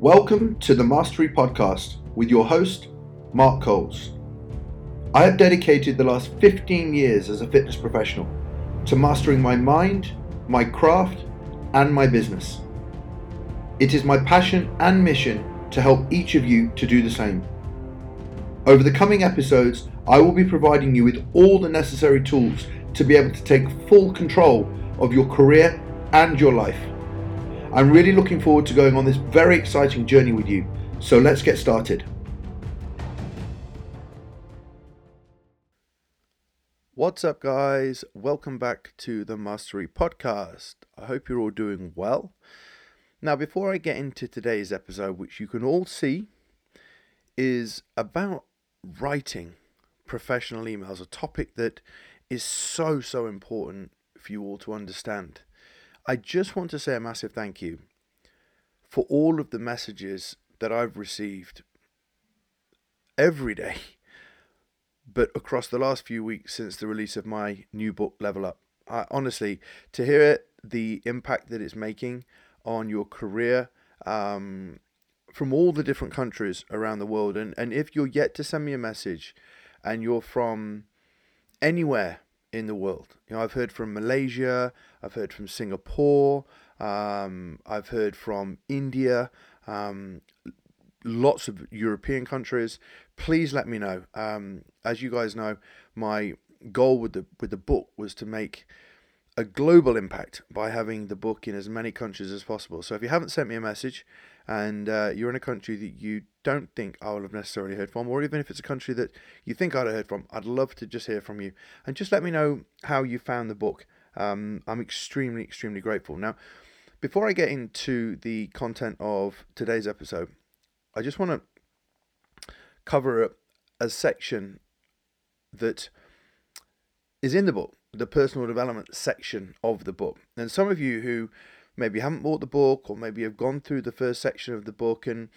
Welcome to the Mastery Podcast with your host, Mark Coles. I have dedicated the last 15 years as a fitness professional to mastering my mind, my craft, and my business. It is my passion and mission to help each of you to do the same. Over the coming episodes, I will be providing you with all the necessary tools to be able to take full control of your career and your life. I'm really looking forward to going on this very exciting journey with you, so let's get started. What's up, guys? Welcome back to the Mastery Podcast. I hope you're all doing well. Now, before I get into today's episode, which you can all see is about writing professional emails, a topic that is so, so important for you all to understand. I just want to say a massive thank you for all of the messages that I've received every day, but across the last few weeks since the release of my new book, Level Up. I, honestly, to hear the impact that it's making on your career um, from all the different countries around the world, and, and if you're yet to send me a message and you're from anywhere in the world. You know, I've heard from Malaysia, I've heard from Singapore, um, I've heard from India, um, lots of European countries. Please let me know. Um, as you guys know, my goal with the with the book was to make a global impact by having the book in as many countries as possible. So if you haven't sent me a message and uh, you're in a country that you don't think I will have necessarily heard from, or even if it's a country that you think I'd have heard from, I'd love to just hear from you and just let me know how you found the book. Um, I'm extremely, extremely grateful. Now, before I get into the content of today's episode, I just want to cover a, a section that is in the book the personal development section of the book. And some of you who maybe haven't bought the book or maybe have gone through the first section of the book, and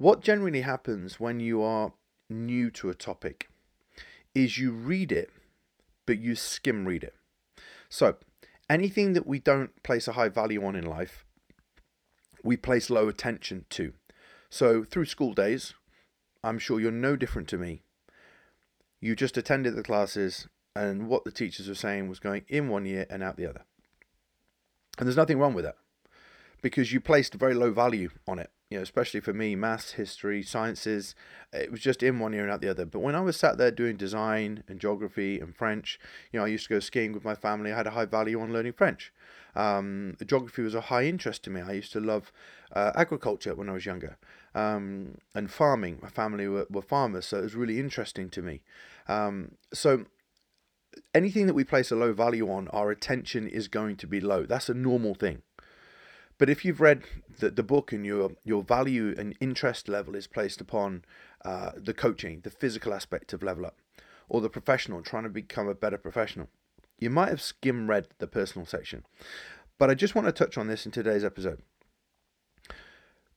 what generally happens when you are new to a topic is you read it, but you skim read it. So, anything that we don't place a high value on in life, we place low attention to. So, through school days, I'm sure you're no different to me. You just attended the classes and what the teachers were saying was going in one year and out the other. And there's nothing wrong with that because you placed very low value on it. You know, especially for me, maths, history, sciences, it was just in one ear and out the other. But when I was sat there doing design and geography and French, you know, I used to go skiing with my family. I had a high value on learning French. Um, geography was a high interest to me. I used to love uh, agriculture when I was younger um, and farming. My family were, were farmers, so it was really interesting to me. Um, so anything that we place a low value on, our attention is going to be low. That's a normal thing. But if you've read the, the book and your your value and interest level is placed upon uh, the coaching, the physical aspect of level up, or the professional, trying to become a better professional, you might have skim read the personal section. But I just want to touch on this in today's episode.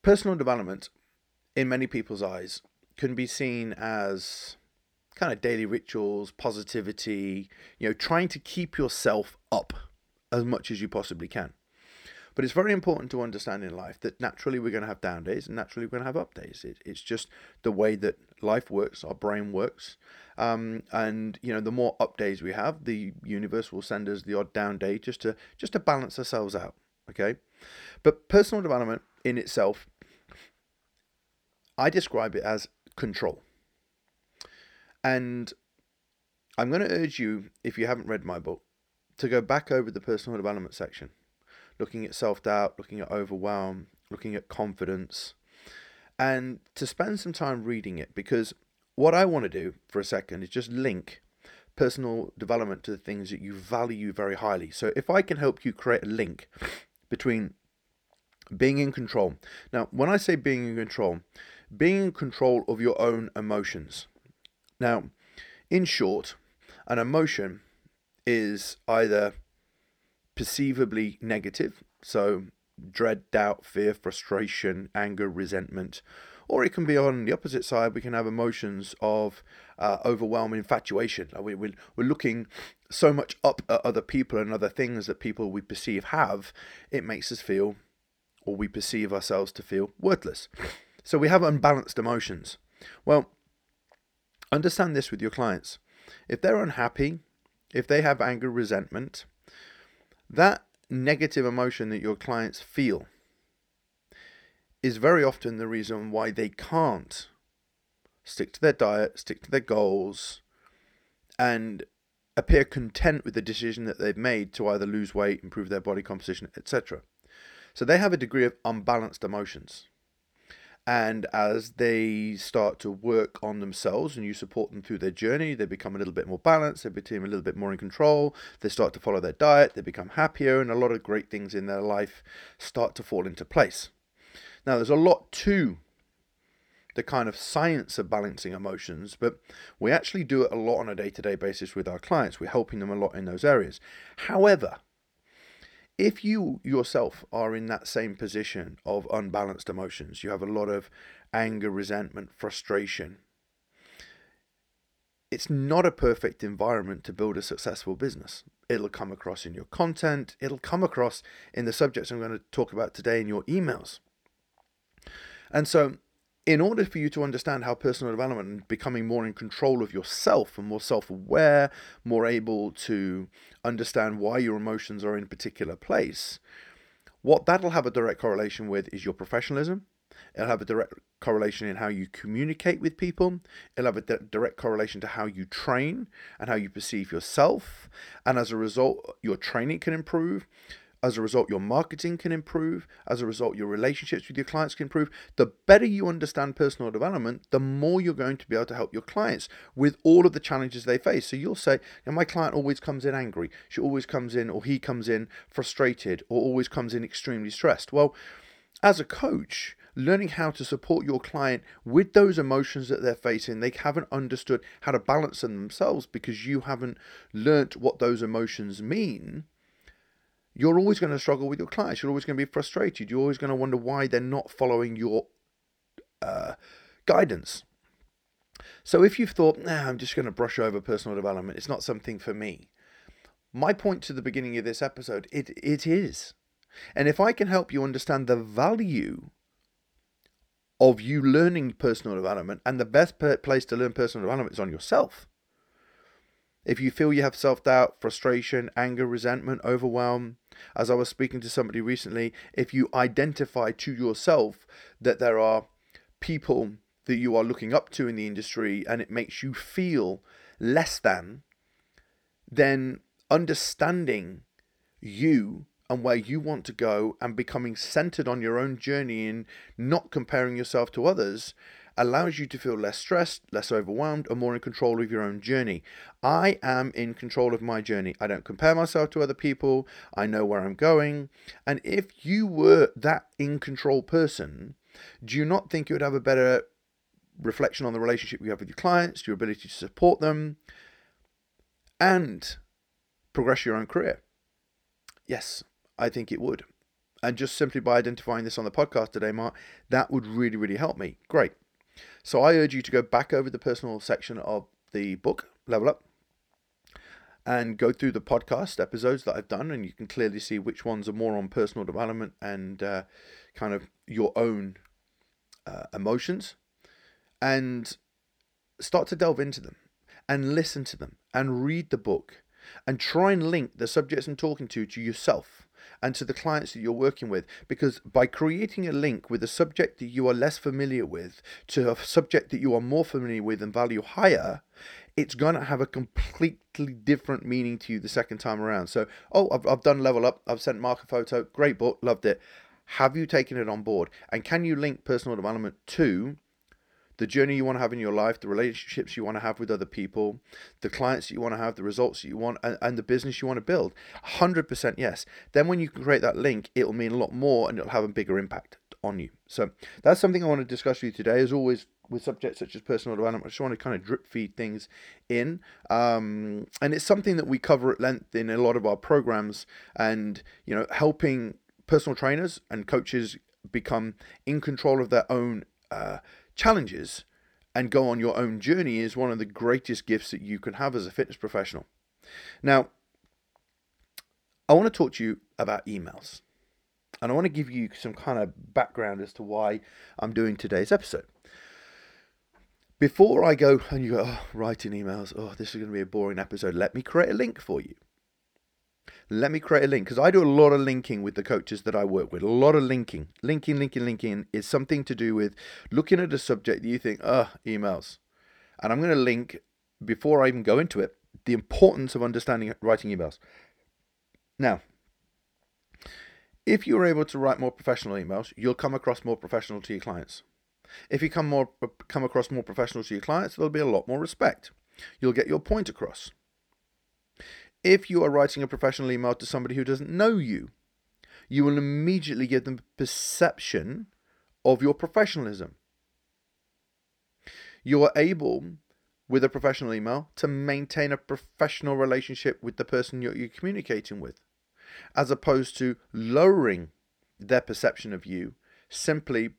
Personal development, in many people's eyes, can be seen as kind of daily rituals, positivity, you know, trying to keep yourself up as much as you possibly can. But it's very important to understand in life that naturally we're going to have down days and naturally we're going to have up days. It, it's just the way that life works, our brain works. Um, and you know, the more up days we have, the universe will send us the odd down day just to just to balance ourselves out. Okay, but personal development in itself, I describe it as control. And I'm going to urge you, if you haven't read my book, to go back over the personal development section, looking at self doubt, looking at overwhelm, looking at confidence, and to spend some time reading it because what I want to do for a second is just link personal development to the things that you value very highly. So if I can help you create a link between being in control. Now, when I say being in control, being in control of your own emotions. Now, in short, an emotion is either perceivably negative, so dread, doubt, fear, frustration, anger, resentment, or it can be on the opposite side. We can have emotions of uh, overwhelming infatuation. We, we, we're looking so much up at other people and other things that people we perceive have, it makes us feel or we perceive ourselves to feel worthless. So we have unbalanced emotions. Well, understand this with your clients. If they're unhappy, if they have anger, resentment, that negative emotion that your clients feel is very often the reason why they can't stick to their diet, stick to their goals, and appear content with the decision that they've made to either lose weight, improve their body composition, etc. So they have a degree of unbalanced emotions. And as they start to work on themselves and you support them through their journey, they become a little bit more balanced, they become a little bit more in control, they start to follow their diet, they become happier, and a lot of great things in their life start to fall into place. Now, there's a lot to the kind of science of balancing emotions, but we actually do it a lot on a day to day basis with our clients. We're helping them a lot in those areas. However, if you yourself are in that same position of unbalanced emotions, you have a lot of anger, resentment, frustration, it's not a perfect environment to build a successful business. It'll come across in your content, it'll come across in the subjects I'm going to talk about today in your emails. And so in order for you to understand how personal development and becoming more in control of yourself and more self aware, more able to understand why your emotions are in a particular place, what that'll have a direct correlation with is your professionalism. It'll have a direct correlation in how you communicate with people. It'll have a direct correlation to how you train and how you perceive yourself. And as a result, your training can improve. As a result, your marketing can improve. As a result, your relationships with your clients can improve. The better you understand personal development, the more you're going to be able to help your clients with all of the challenges they face. So you'll say, My client always comes in angry. She always comes in, or he comes in frustrated, or always comes in extremely stressed. Well, as a coach, learning how to support your client with those emotions that they're facing. They haven't understood how to balance them themselves because you haven't learnt what those emotions mean you're always going to struggle with your clients. You're always going to be frustrated. You're always going to wonder why they're not following your uh, guidance. So if you've thought, nah, I'm just going to brush over personal development, it's not something for me. My point to the beginning of this episode, it, it is. And if I can help you understand the value of you learning personal development, and the best place to learn personal development is on yourself. If you feel you have self doubt, frustration, anger, resentment, overwhelm, as I was speaking to somebody recently, if you identify to yourself that there are people that you are looking up to in the industry and it makes you feel less than, then understanding you and where you want to go and becoming centered on your own journey and not comparing yourself to others allows you to feel less stressed, less overwhelmed, and more in control of your own journey. I am in control of my journey. I don't compare myself to other people. I know where I'm going. And if you were that in control person, do you not think you would have a better reflection on the relationship you have with your clients, your ability to support them, and progress your own career? Yes, I think it would. And just simply by identifying this on the podcast today, Mark, that would really, really help me. Great. So I urge you to go back over the personal section of the book, Level Up, and go through the podcast episodes that I've done, and you can clearly see which ones are more on personal development and uh, kind of your own uh, emotions, and start to delve into them and listen to them and read the book and try and link the subjects I'm talking to to yourself and to the clients that you're working with. Because by creating a link with a subject that you are less familiar with to a subject that you are more familiar with and value higher, it's going to have a completely different meaning to you the second time around. So, oh, I've, I've done Level Up, I've sent Mark a photo, great book, loved it. Have you taken it on board? And can you link personal development to the journey you want to have in your life, the relationships you want to have with other people, the clients that you want to have, the results that you want, and, and the business you want to build. 100% yes. Then when you can create that link, it'll mean a lot more and it'll have a bigger impact on you. So that's something I want to discuss with you today. As always, with subjects such as personal development, I just want to kind of drip feed things in. Um, and it's something that we cover at length in a lot of our programs and, you know, helping personal trainers and coaches become in control of their own uh, challenges and go on your own journey is one of the greatest gifts that you can have as a fitness professional. Now, I want to talk to you about emails. And I want to give you some kind of background as to why I'm doing today's episode. Before I go and you go, oh, writing emails, oh, this is going to be a boring episode, let me create a link for you. Let me create a link because I do a lot of linking with the coaches that I work with. A lot of linking. Linking, linking, linking is something to do with looking at a subject that you think, oh, emails. And I'm going to link, before I even go into it, the importance of understanding writing emails. Now, if you're able to write more professional emails, you'll come across more professional to your clients. If you come more come across more professional to your clients, there'll be a lot more respect. You'll get your point across. If you are writing a professional email to somebody who doesn't know you, you will immediately give them perception of your professionalism. You are able, with a professional email, to maintain a professional relationship with the person you're, you're communicating with as opposed to lowering their perception of you simply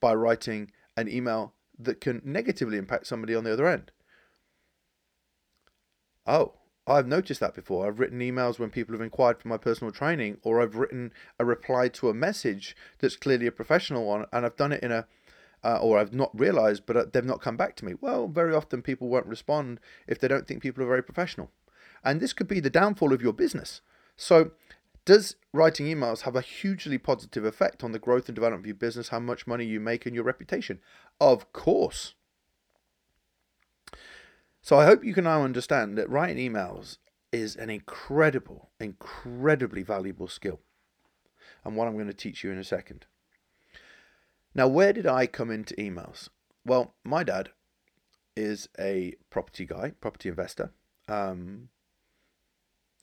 by writing an email that can negatively impact somebody on the other end. Oh, I've noticed that before. I've written emails when people have inquired for my personal training, or I've written a reply to a message that's clearly a professional one, and I've done it in a, uh, or I've not realized, but uh, they've not come back to me. Well, very often people won't respond if they don't think people are very professional. And this could be the downfall of your business. So does writing emails have a hugely positive effect on the growth and development of your business, how much money you make, and your reputation? Of course. So I hope you can now understand that writing emails is an incredible, incredibly valuable skill, and what I'm going to teach you in a second. Now, where did I come into emails? Well, my dad is a property guy, property investor. Um,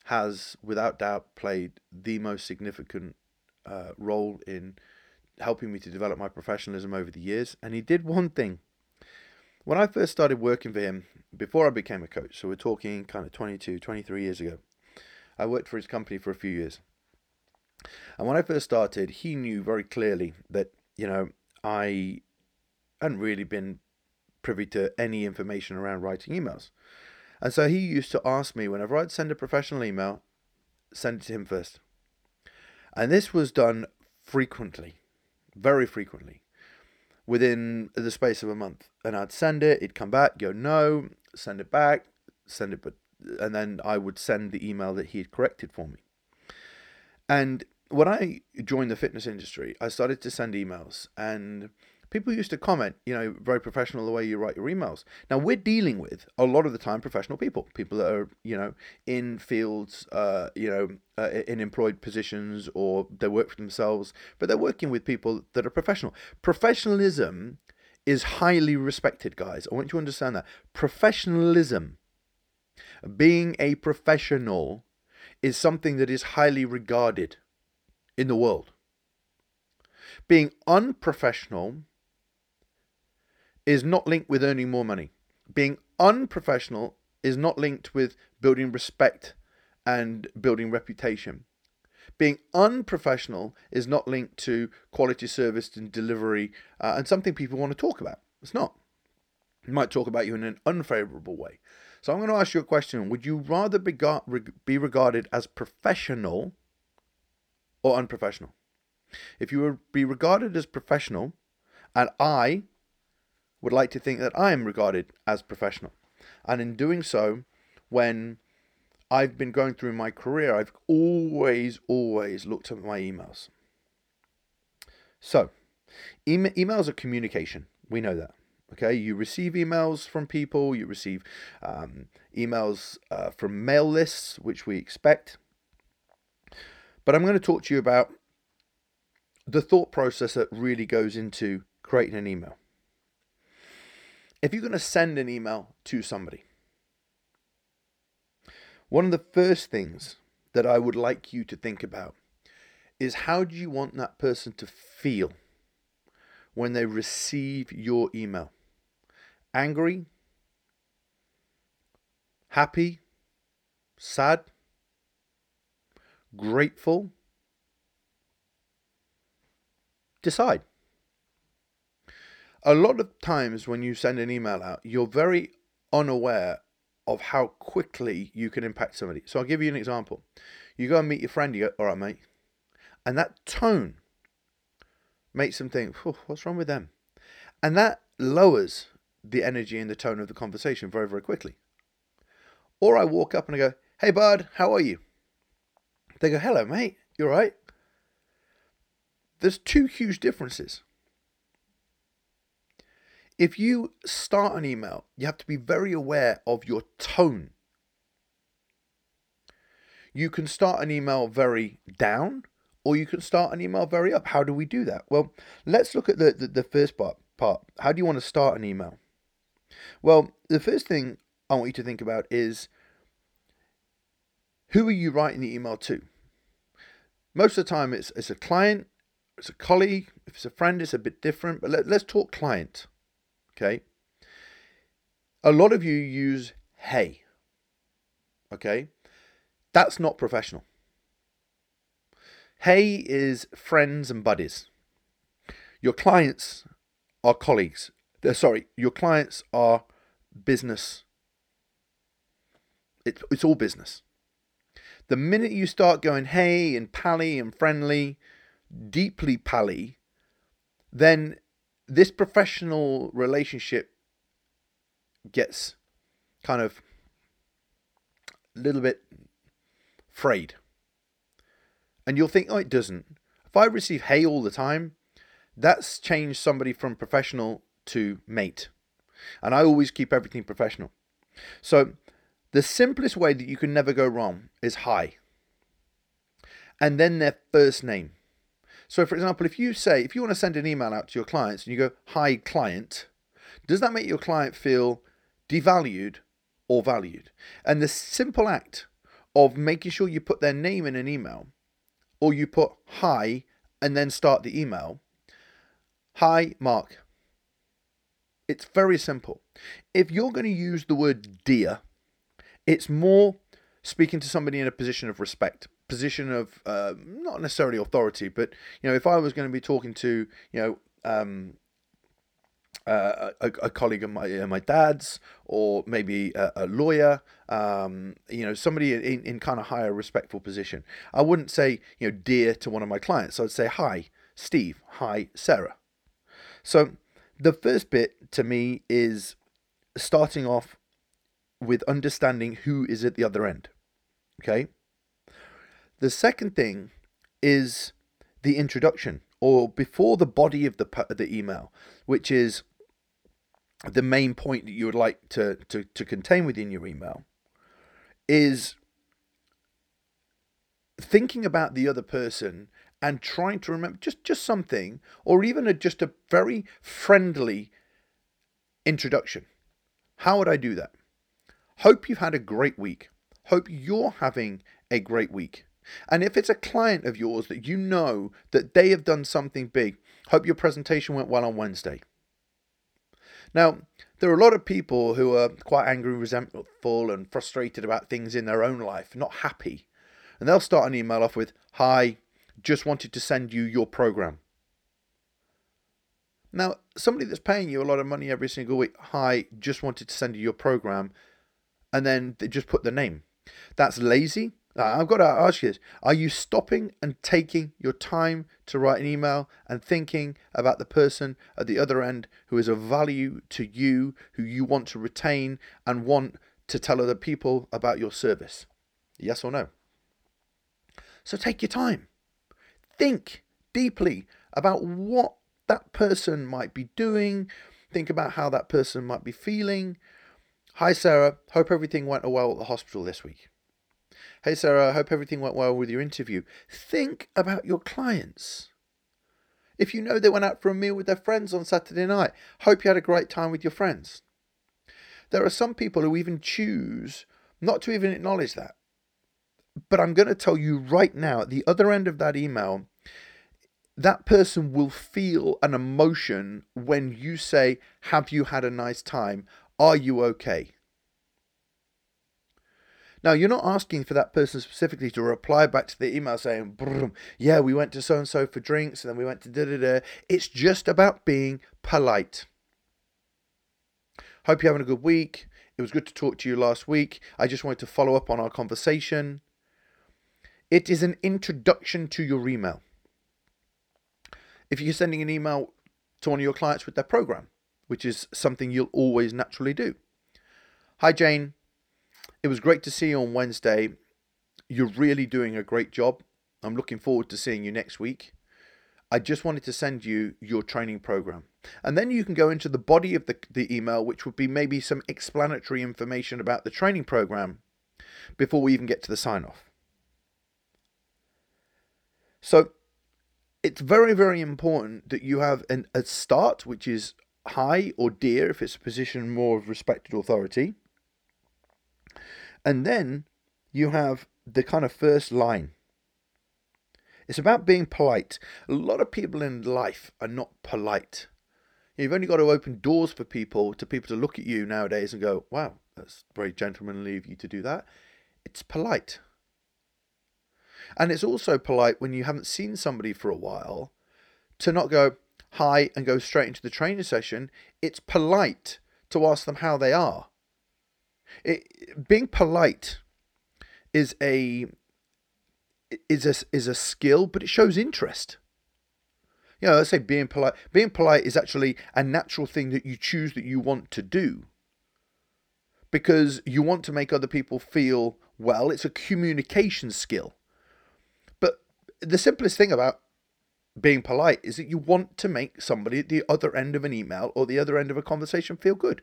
has without doubt played the most significant uh, role in helping me to develop my professionalism over the years. And he did one thing. When I first started working for him, before I became a coach, so we're talking kind of 22, 23 years ago, I worked for his company for a few years. And when I first started, he knew very clearly that, you know, I hadn't really been privy to any information around writing emails. And so he used to ask me whenever I'd send a professional email, send it to him first. And this was done frequently, very frequently, within the space of a month. And I'd send it, he'd come back, go, no, send it back, send it, but, and then I would send the email that he had corrected for me. And when I joined the fitness industry, I started to send emails and people used to comment, you know, very professional the way you write your emails. Now we're dealing with a lot of the time professional people, people that are, you know, in fields, uh, you know, uh, in employed positions or they work for themselves, but they're working with people that are professional. Professionalism is highly respected, guys. I want you to understand that. Professionalism, being a professional, is something that is highly regarded in the world. Being unprofessional is not linked with earning more money. Being unprofessional is not linked with building respect and building reputation. Being unprofessional is not linked to quality service and delivery uh, and something people want to talk about. It's not. It might talk about you in an unfavorable way. So I'm going to ask you a question. Would you rather be, be regarded as professional or unprofessional? If you would be regarded as professional and I would like to think that I am regarded as professional. And in doing so, when I've been going through my career, I've always, always looked at my emails. So, e- emails are communication. We know that. Okay, you receive emails from people, you receive um, emails uh, from mail lists, which we expect. But I'm going to talk to you about the thought process that really goes into creating an email if you're going to send an email to somebody, one of the first things that I would like you to think about is how do you want that person to feel when they receive your email? Angry? Happy? Sad? Grateful? Decide a lot of times when you send an email out, you're very unaware of how quickly you can impact somebody. So I'll give you an example. You go and meet your friend, you go, all right, mate. And that tone makes them think, what's wrong with them? And that lowers the energy and the tone of the conversation very, very quickly. Or I walk up and I go, hey, bud, how are you? They go, hello, mate, you all right? There's two huge differences. If you start an email, you have to be very aware of your tone. You can start an email very down or you can start an email very up. How do we do that? Well, let's look at the, the, the first part, part. How do you want to start an email? Well, the first thing I want you to think about is who are you writing the email to? Most of the time, it's, it's a client, it's a colleague. If it's a friend, it's a bit different. But let, let's talk client. Okay. A lot of you use hey. Okay. That's not professional. Hey is friends and buddies. Your clients are colleagues. They're, sorry, your clients are business. It, it's all business. The minute you start going hey and pally and friendly, deeply pally, then this professional relationship gets kind of a little bit frayed. And you'll think, oh, it doesn't. If I receive hey all the time, that's changed somebody from professional to mate. And I always keep everything professional. So the simplest way that you can never go wrong is hi. And then their first name. So, for example, if you say, if you want to send an email out to your clients and you go, Hi, client, does that make your client feel devalued or valued? And the simple act of making sure you put their name in an email or you put hi and then start the email. Hi, Mark. It's very simple. If you're going to use the word dear, it's more speaking to somebody in a position of respect position of uh, not necessarily authority, but you know, if I was going to be talking to you know um, uh, a, a, colleague of my uh, my dad's, or maybe a, a lawyer, um, you know, somebody in, in kind of higher respectful position, I wouldn't say you know dear to one of my clients. I'd say hi, Steve. Hi, Sarah. So the first bit to me is starting off with understanding who is at the other end. Okay. The second thing is the introduction or before the body of the the email, which is the main point that you would like to, to, to contain within your email, is thinking about the other person and trying to remember just, just something, or even a, just a very friendly introduction. How would I do that? Hope you've had a great week. Hope you're having a great week. And if it's a client of yours that you know that they have done something big, hope your presentation went well on Wednesday. Now, there are a lot of people who are quite angry, resentful, and frustrated about things in their own life, not happy. And they'll start an email off with, Hi, just wanted to send you your program. Now, somebody that's paying you a lot of money every single week, Hi, just wanted to send you your program, and then they just put the name. That's lazy Uh, I've got to ask you this. Are you stopping and taking your time to write an email and thinking about the person at the other end who is of value to you, who you want to retain and want to tell other people about your service? Yes or no? So take your time. Think deeply about what that person might be doing. Think about how that person might be feeling. Hi, Sarah. Hope everything went well at the hospital this week. Hey, Sarah, I hope everything went well with your interview. Think about your clients. If you know they went out for a meal with their friends on Saturday night, hope you had a great time with your friends. There are some people who even choose not to even acknowledge that. But I'm going to tell you right now, at the other end of that email, that person will feel an emotion when you say, Have you had a nice time? Are you okay? Now, you're not asking for that person specifically to reply back to the email saying, yeah, we went to so and so for drinks and then we went to da da da. It's just about being polite. Hope you're having a good week. It was good to talk to you last week. I just wanted to follow up on our conversation. It is an introduction to your email. if you're sending an email to one of your clients with their program, which is something you'll always naturally do. Hi, Jane. It was great to see you on Wednesday. You're really doing a great job. I'm looking forward to seeing you next week. I just wanted to send you your training program. And then you can go into the body of the, the email, which would be maybe some explanatory information about the training program before we even get to the sign off. So it's very, very important that you have an, a start, which is hi or dear if it's a position more of respected authority. And then you have the kind of first line. It's about being polite. A lot of people in life are not polite. You've only got to open doors for people to people to look at you nowadays and go, wow, that's very gentlemanly of you to do that. It's polite. And it's also polite when you haven't seen somebody for a while to not go hi and go straight into the training session. It's polite to ask them how they are. It, being polite is a is a is a skill, but it shows interest. You know, let's say being polite. Being polite is actually a natural thing that you choose that you want to do because you want to make other people feel well. It's a communication skill. But the simplest thing about being polite is that you want to make somebody at the other end of an email or the other end of a conversation feel good.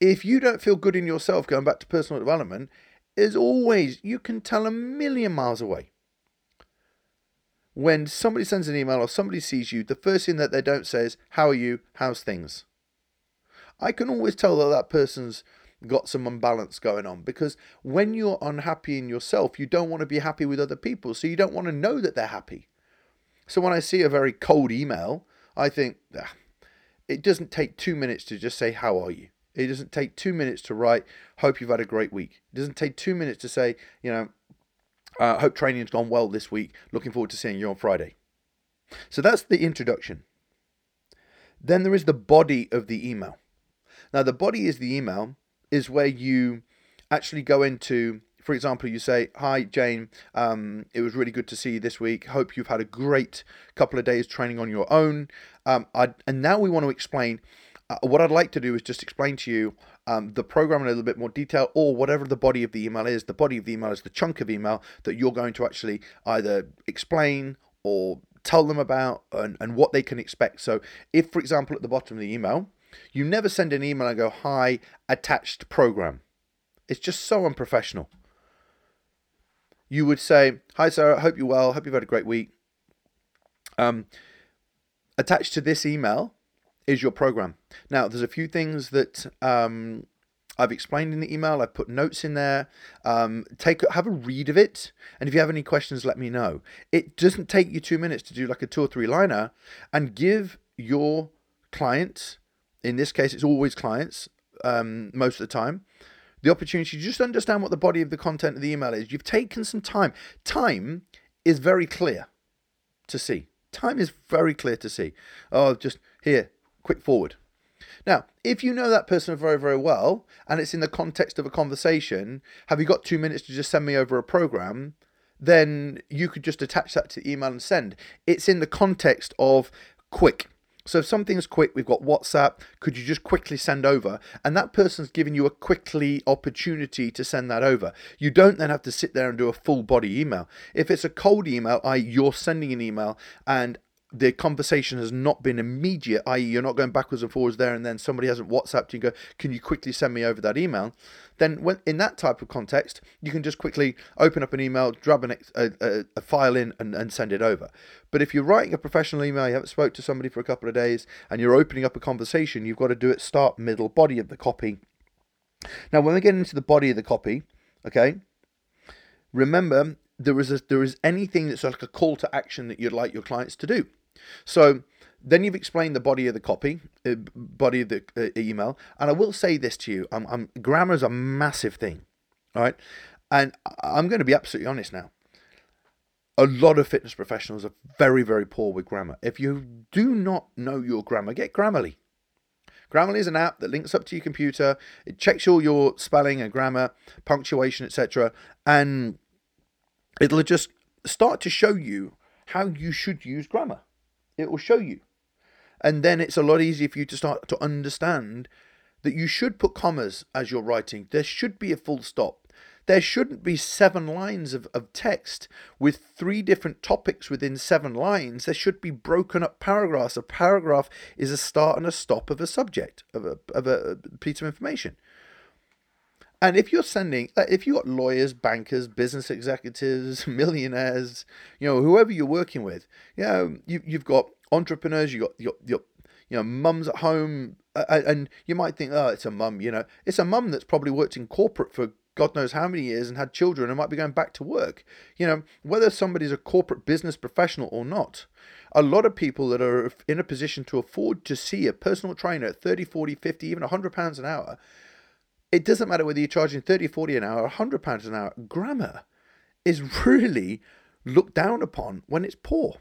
If you don't feel good in yourself, going back to personal development, is always, you can tell a million miles away. When somebody sends an email or somebody sees you, the first thing that they don't say is, How are you? How's things? I can always tell that that person's got some imbalance going on because when you're unhappy in yourself, you don't want to be happy with other people. So you don't want to know that they're happy. So when I see a very cold email, I think, ah, it doesn't take two minutes to just say, How are you? It doesn't take two minutes to write, hope you've had a great week. It doesn't take two minutes to say, you know, uh, hope training's gone well this week. Looking forward to seeing you on Friday. So that's the introduction. Then there is the body of the email. Now, the body is the email, is where you actually go into, for example, you say, Hi, Jane, um, it was really good to see you this week. Hope you've had a great couple of days training on your own. Um, and now we want to explain uh, what I'd like to do is just explain to you um, the program in a little bit more detail, or whatever the body of the email is. The body of the email is the chunk of email that you're going to actually either explain or tell them about and, and what they can expect. So, if, for example, at the bottom of the email, you never send an email and go, Hi, attached program. It's just so unprofessional. You would say, Hi, Sarah, hope you're well. Hope you've had a great week. Um, attached to this email is your program. Now, there's a few things that um, I've explained in the email. I've put notes in there. Um, take have a read of it, and if you have any questions, let me know. It doesn't take you two minutes to do like a two or three liner, and give your clients, in this case, it's always clients, um, most of the time, the opportunity to just understand what the body of the content of the email is. You've taken some time. Time is very clear to see. Time is very clear to see. Oh, just here, quick forward. Now, if you know that person very, very well, and it's in the context of a conversation, have you got two minutes to just send me over a program? Then you could just attach that to email and send. It's in the context of quick. So if something's quick, we've got WhatsApp, could you just quickly send over? And that person's giving you a quickly opportunity to send that over. You don't then have to sit there and do a full body email. If it's a cold email, i you're sending an email and the conversation has not been immediate, i.e., you're not going backwards and forwards there, and then somebody hasn't WhatsApped you and go, Can you quickly send me over that email? Then, when in that type of context, you can just quickly open up an email, grab an, a, a, a file in, and, and send it over. But if you're writing a professional email, you haven't spoke to somebody for a couple of days, and you're opening up a conversation, you've got to do it start, middle, body of the copy. Now, when we get into the body of the copy, okay, remember there is a, there is anything that's like a call to action that you'd like your clients to do. So then you've explained the body of the copy, uh, body of the uh, email, and I will say this to you: I'm, I'm, grammar is a massive thing, all right? And I'm going to be absolutely honest now. A lot of fitness professionals are very, very poor with grammar. If you do not know your grammar, get Grammarly. Grammarly is an app that links up to your computer. It checks all your spelling and grammar, punctuation, etc., and it'll just start to show you how you should use grammar. It will show you. And then it's a lot easier for you to start to understand that you should put commas as you're writing. There should be a full stop. There shouldn't be seven lines of, of text with three different topics within seven lines. There should be broken up paragraphs. A paragraph is a start and a stop of a subject, of a, of a piece of information. And if you're sending, uh, if you've got lawyers, bankers, business executives, millionaires, you know, whoever you're working with, you know, you, you've got entrepreneurs, you've got your, your you know, mums at home, uh, and you might think, oh, it's a mum, you know, it's a mum that's probably worked in corporate for God knows how many years and had children and might be going back to work. You know, whether somebody's a corporate business professional or not, a lot of people that are in a position to afford to see a personal trainer at 30, 40, 50, even 100 pounds an hour, it doesn't matter whether you're charging 30, 40 an hour, 100 pounds an hour. Grammar is really looked down upon when it's poor.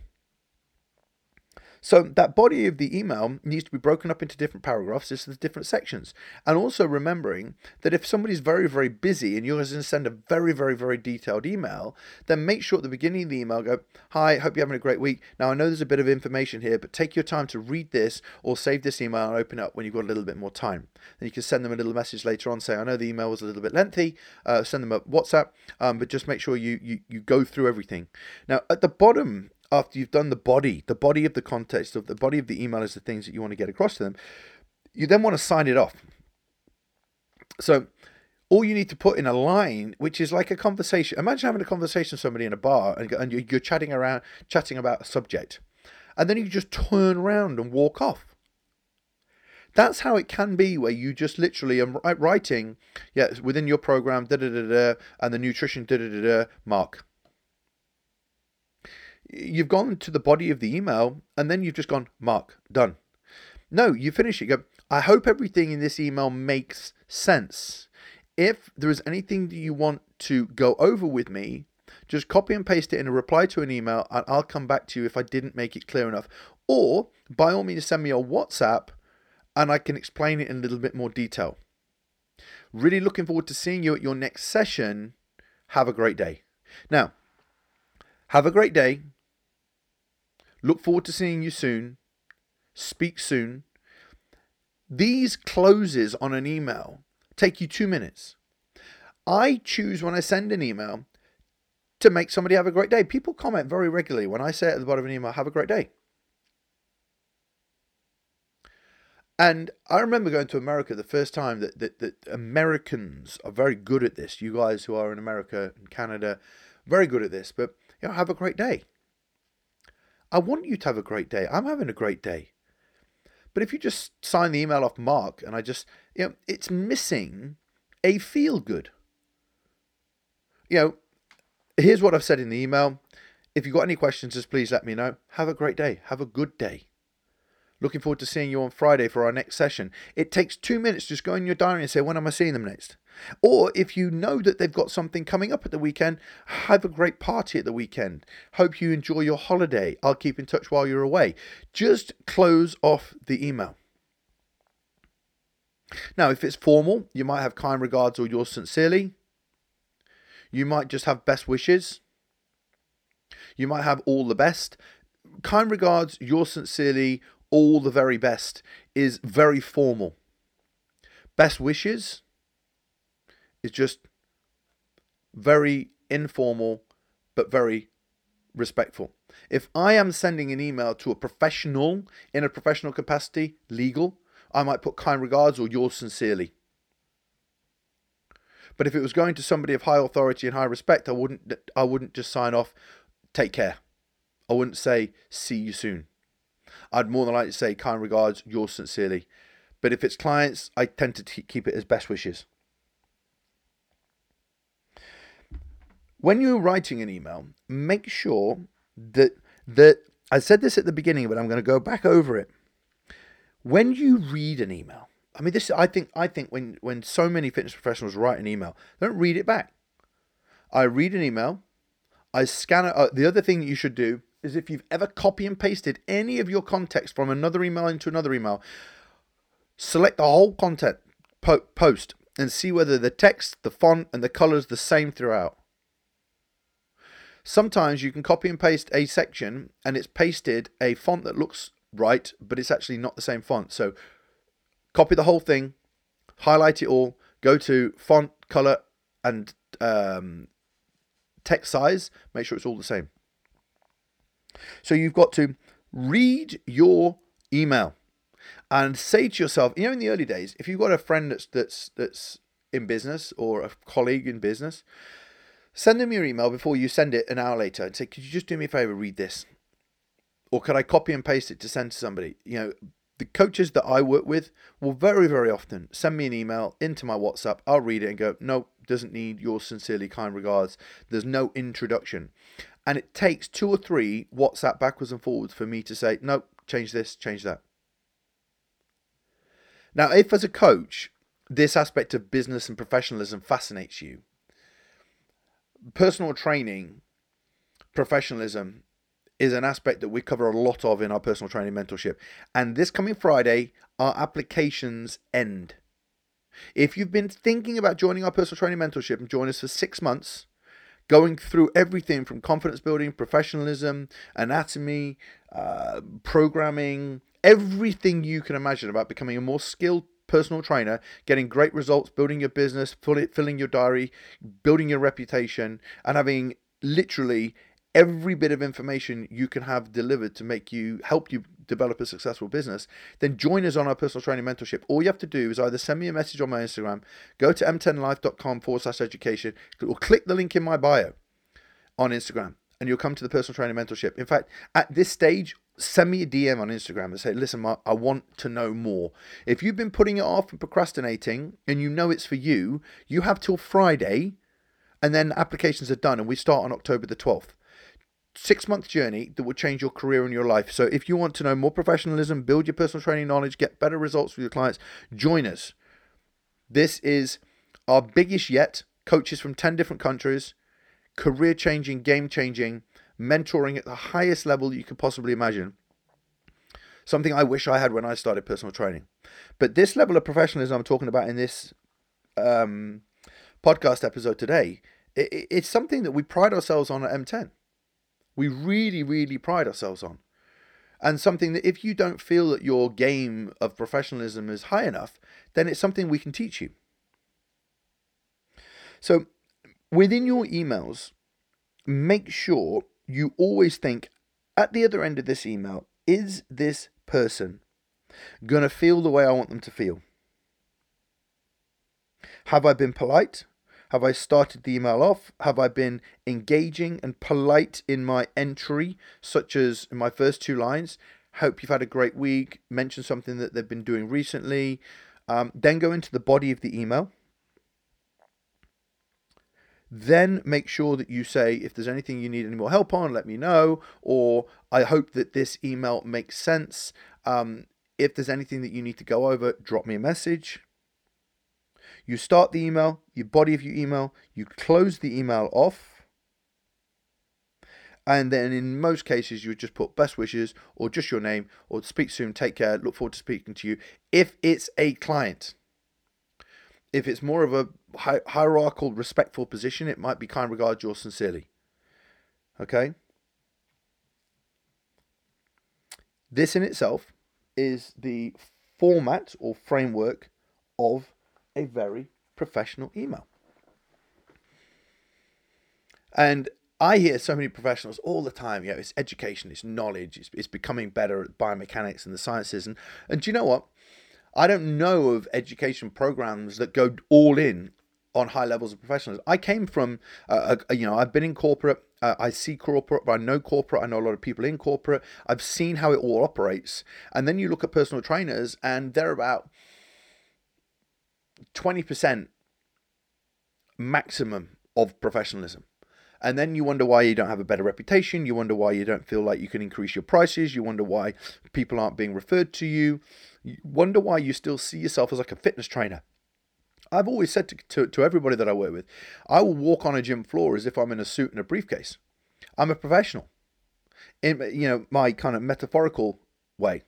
So that body of the email needs to be broken up into different paragraphs, the different sections. And also remembering that if somebody's very, very busy and you're going to send a very, very, very detailed email, then make sure at the beginning of the email go, Hi, hope you're having a great week. Now I know there's a bit of information here, but take your time to read this or save this email and open it up when you've got a little bit more time. Then you can send them a little message later on, say, I know the email was a little bit lengthy, uh, send them a WhatsApp, um, but just make sure you, you, you go through everything. Now at the bottom after you've done the body, the body of the context of the body of the email is the things that you want to get across to them, you then want to sign it off. So all you need to put in a line, which is like a conversation. Imagine having a conversation with somebody in a bar and, and you're chatting around, chatting about a subject, and then you just turn around and walk off. That's how it can be, where you just literally are writing, yeah, within your program, da da da da, and the nutrition, da da da da, mark you've gone to the body of the email and then you've just gone, Mark, done. No, you finish it. You go, I hope everything in this email makes sense. If there is anything that you want to go over with me, just copy and paste it in a reply to an email and I'll come back to you if I didn't make it clear enough. Or by all means, send me a WhatsApp and I can explain it in a little bit more detail. Really looking forward to seeing you at your next session. Have a great day. Now, have a great day. Look forward to seeing you soon. Speak soon. These closes on an email take you two minutes. I choose when I send an email to make somebody have a great day. People comment very regularly when I say at the bottom of an email, have a great day. And I remember going to America the first time that, that, that Americans are very good at this. You guys who are in America and Canada, very good at this. But you know, have a great day. I want you to have a great day. I'm having a great day. But if you just sign the email off Mark and I just, you know, it's missing a feel good. You know, here's what I've said in the email. If you've got any questions, just please let me know. Have a great day. Have a good day. Looking forward to seeing you on Friday for our next session. It takes two minutes. Just go in your diary and say, when am I seeing them next? Or if you know that they've got something coming up at the weekend, have a great party at the weekend. Hope you enjoy your holiday. I'll keep in touch while you're away. Just close off the email. Now, if it's formal, you might have kind regards or yours sincerely. You might just have best wishes. You might have all the best. Kind regards, yours sincerely, all the very best is very formal. Best wishes is just very informal but very respectful. If I am sending an email to a professional in a professional capacity, legal, I might put kind regards or yours sincerely. But if it was going to somebody of high authority and high respect, I wouldn't I wouldn't just sign off take care. I wouldn't say see you soon. I'd more than likely say kind regards, yours sincerely. But if it's clients, I tend to t- keep it as best wishes. When you're writing an email, make sure that that I said this at the beginning, but I'm going to go back over it. When you read an email, I mean, this I think I think when when so many fitness professionals write an email, they don't read it back. I read an email, I scan it. Uh, the other thing you should do is if you've ever copy and pasted any of your context from another email into another email, select the whole content po- post and see whether the text, the font, and the colors the same throughout. Sometimes you can copy and paste a section and it's pasted a font that looks right, but it's actually not the same font. So copy the whole thing, highlight it all, go to font, color, and um, text size, make sure it's all the same. So you've got to read your email and say to yourself, you know, in the early days, if you've got a friend that's that's that's in business or a colleague in business, send them your email before you send it an hour later and say, could you just do me a favor, read this? Or could I copy and paste it to send to somebody? You know, the coaches that I work with will very, very often send me an email into my WhatsApp. I'll read it and go, no, doesn't need your sincerely kind regards. There's no introduction. And it takes two or three WhatsApp backwards and forwards for me to say, nope, change this, change that. Now, if as a coach, this aspect of business and professionalism fascinates you, personal training, professionalism is an aspect that we cover a lot of in our personal training mentorship. And this coming Friday, our applications end. If you've been thinking about joining our personal training mentorship and join us for six months, going through everything from confidence building, professionalism, anatomy, uh, programming, everything you can imagine about becoming a more skilled personal trainer, getting great results, building your business, filling your diary, building your reputation, and having literally every bit of information you can have delivered to make you help you develop a successful business, then join us on our personal training mentorship. All you have to do is either send me a message on my Instagram, go to m10life.com forward slash education, or click the link in my bio on Instagram, and you'll come to the personal training mentorship. In fact, at this stage, send me a DM on Instagram and say, listen, Mark, I want to know more. If you've been putting it off and procrastinating and you know it's for you, you have till Friday and then applications are done and we start on October the 12th six month journey that will change your career and your life. So if you want to know more professionalism, build your personal training knowledge, get better results with your clients, join us. This is our biggest yet. Coaches from 10 different countries, career changing, game changing, mentoring at the highest level you could possibly imagine. Something I wish I had when I started personal training. But this level of professionalism I'm talking about in this um, podcast episode today, it, it's something that we pride ourselves on at M10 we really, really pride ourselves on. And something that if you don't feel that your game of professionalism is high enough, then it's something we can teach you. So within your emails, make sure you always think at the other end of this email, is this person going to feel the way I want them to feel? Have I been polite? Have I started the email off? Have I been engaging and polite in my entry, such as in my first two lines? Hope you've had a great week. Mention something that they've been doing recently. Um, then go into the body of the email. Then make sure that you say, if there's anything you need any more help on, let me know. Or I hope that this email makes sense. Um, if there's anything that you need to go over, drop me a message. You start the email, you body of your email, you close the email off, and then in most cases you would just put best wishes or just your name or speak soon, take care, look forward to speaking to you. If it's a client, if it's more of a hi- hierarchical, respectful position, it might be kind regards yours sincerely. Okay? This in itself is the format or framework of a very professional email. And I hear so many professionals all the time, you know, it's education, it's knowledge, it's, it's becoming better at biomechanics and the sciences. And, and do you know what? I don't know of education programs that go all in on high levels of professionals. I came from, uh, a, you know, I've been in corporate. Uh, I see corporate, but I know corporate. I know a lot of people in corporate. I've seen how it all operates. And then you look at personal trainers, and they're about 20% maximum of professionalism. And then you wonder why you don't have a better reputation. You wonder why you don't feel like you can increase your prices. You wonder why people aren't being referred to you. You wonder why you still see yourself as like a fitness trainer. I've always said to, to, to everybody that I work with, I will walk on a gym floor as if I'm in a suit and a briefcase. I'm a professional in you know my kind of metaphorical way.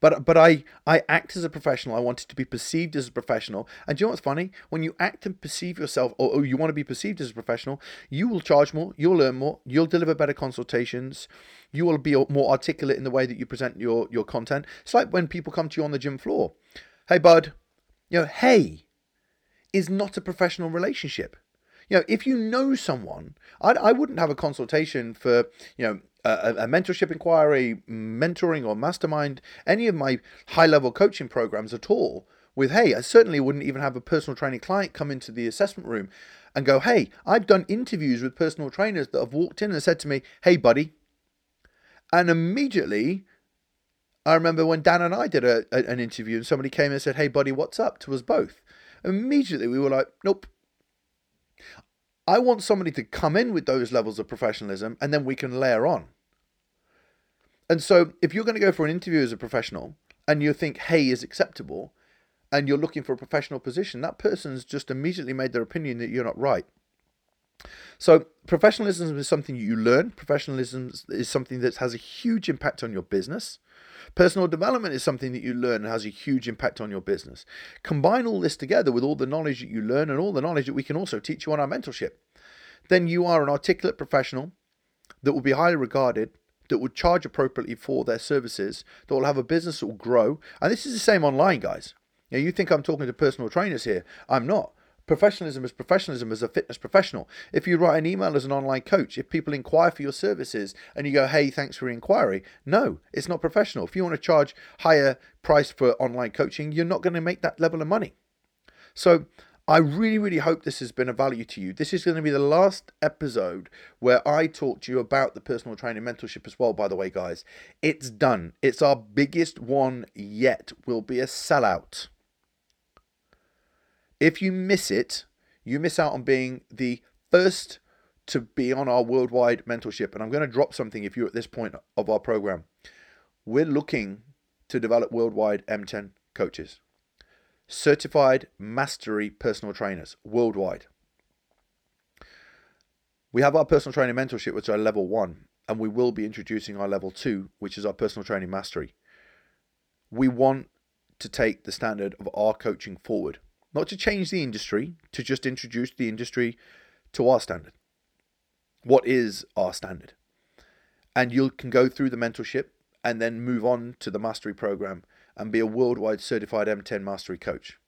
But but I I act as a professional. I wanted to be perceived as a professional. And do you know what's funny? When you act and perceive yourself, or, or you want to be perceived as a professional, you will charge more. You'll learn more. You'll deliver better consultations. You will be more articulate in the way that you present your your content. It's like when people come to you on the gym floor. Hey, bud. You know, hey is not a professional relationship. You know, if you know someone, I, I wouldn't have a consultation for, you know, a, a, mentorship inquiry, mentoring or mastermind, any of my high level coaching programs at all with, hey, I certainly wouldn't even have a personal training client come into the assessment room and go, hey, I've done interviews with personal trainers that have walked in and said to me, hey, buddy. And immediately, I remember when Dan and I did a, an interview and somebody came and said, hey, buddy, what's up to us both. Immediately, we were like, nope. I want somebody to come in with those levels of professionalism and then we can layer on. And so, if you're going to go for an interview as a professional and you think, hey, is acceptable, and you're looking for a professional position, that person's just immediately made their opinion that you're not right. So, professionalism is something you learn. Professionalism is something that has a huge impact on your business. Personal development is something that you learn and has a huge impact on your business. Combine all this together with all the knowledge that you learn and all the knowledge that we can also teach you on our mentorship. Then you are an articulate professional that will be highly regarded, that will charge appropriately for their services, that will have a business that will grow. And this is the same online, guys. Now, you think I'm talking to personal trainers here. I'm not. Professionalism is professionalism as a fitness professional. If you write an email as an online coach, if people inquire for your services and you go, hey, thanks for your inquiry, no, it's not professional. If you want to charge higher price for online coaching, you're not going to make that level of money. So I really, really hope this has been of value to you. This is going to be the last episode where I talk to you about the personal training mentorship as well, by the way, guys. It's done. It's our biggest one yet. Will be a sellout. If you miss it, you miss out on being the first to be on our worldwide mentorship. And I'm going to drop something if you're at this point of our program. We're looking to develop worldwide M10 coaches, certified mastery personal trainers worldwide. We have our personal training mentorship, which are level one, and we will be introducing our level two, which is our personal training mastery. We want to take the standard of our coaching forward not to change the industry, to just introduce the industry to our standard. What is our standard? And you can go through the mentorship and then move on to the mastery program and be a worldwide certified M10 mastery coach.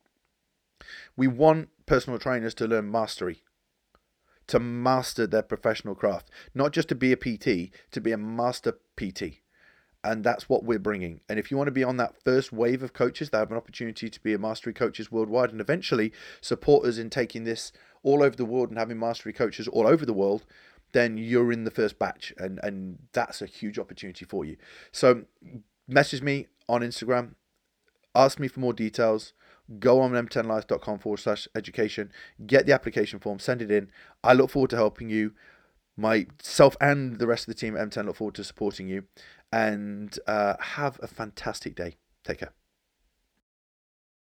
We want personal trainers to learn mastery, to master their professional craft, not just to be a PT, to be a master PT and that's what we're bringing. And if you want to be on that first wave of coaches that have an opportunity to be a mastery coaches worldwide and eventually support us in taking this all over the world and having mastery coaches all over the world, then you're in the first batch, and and that's a huge opportunity for you. So message me on Instagram, ask me for more details. Go on m10life.com forward slash education, get the application form, send it in. I look forward to helping you myself and the rest of the team at M10 look forward to supporting you and uh, have a fantastic day. Take care.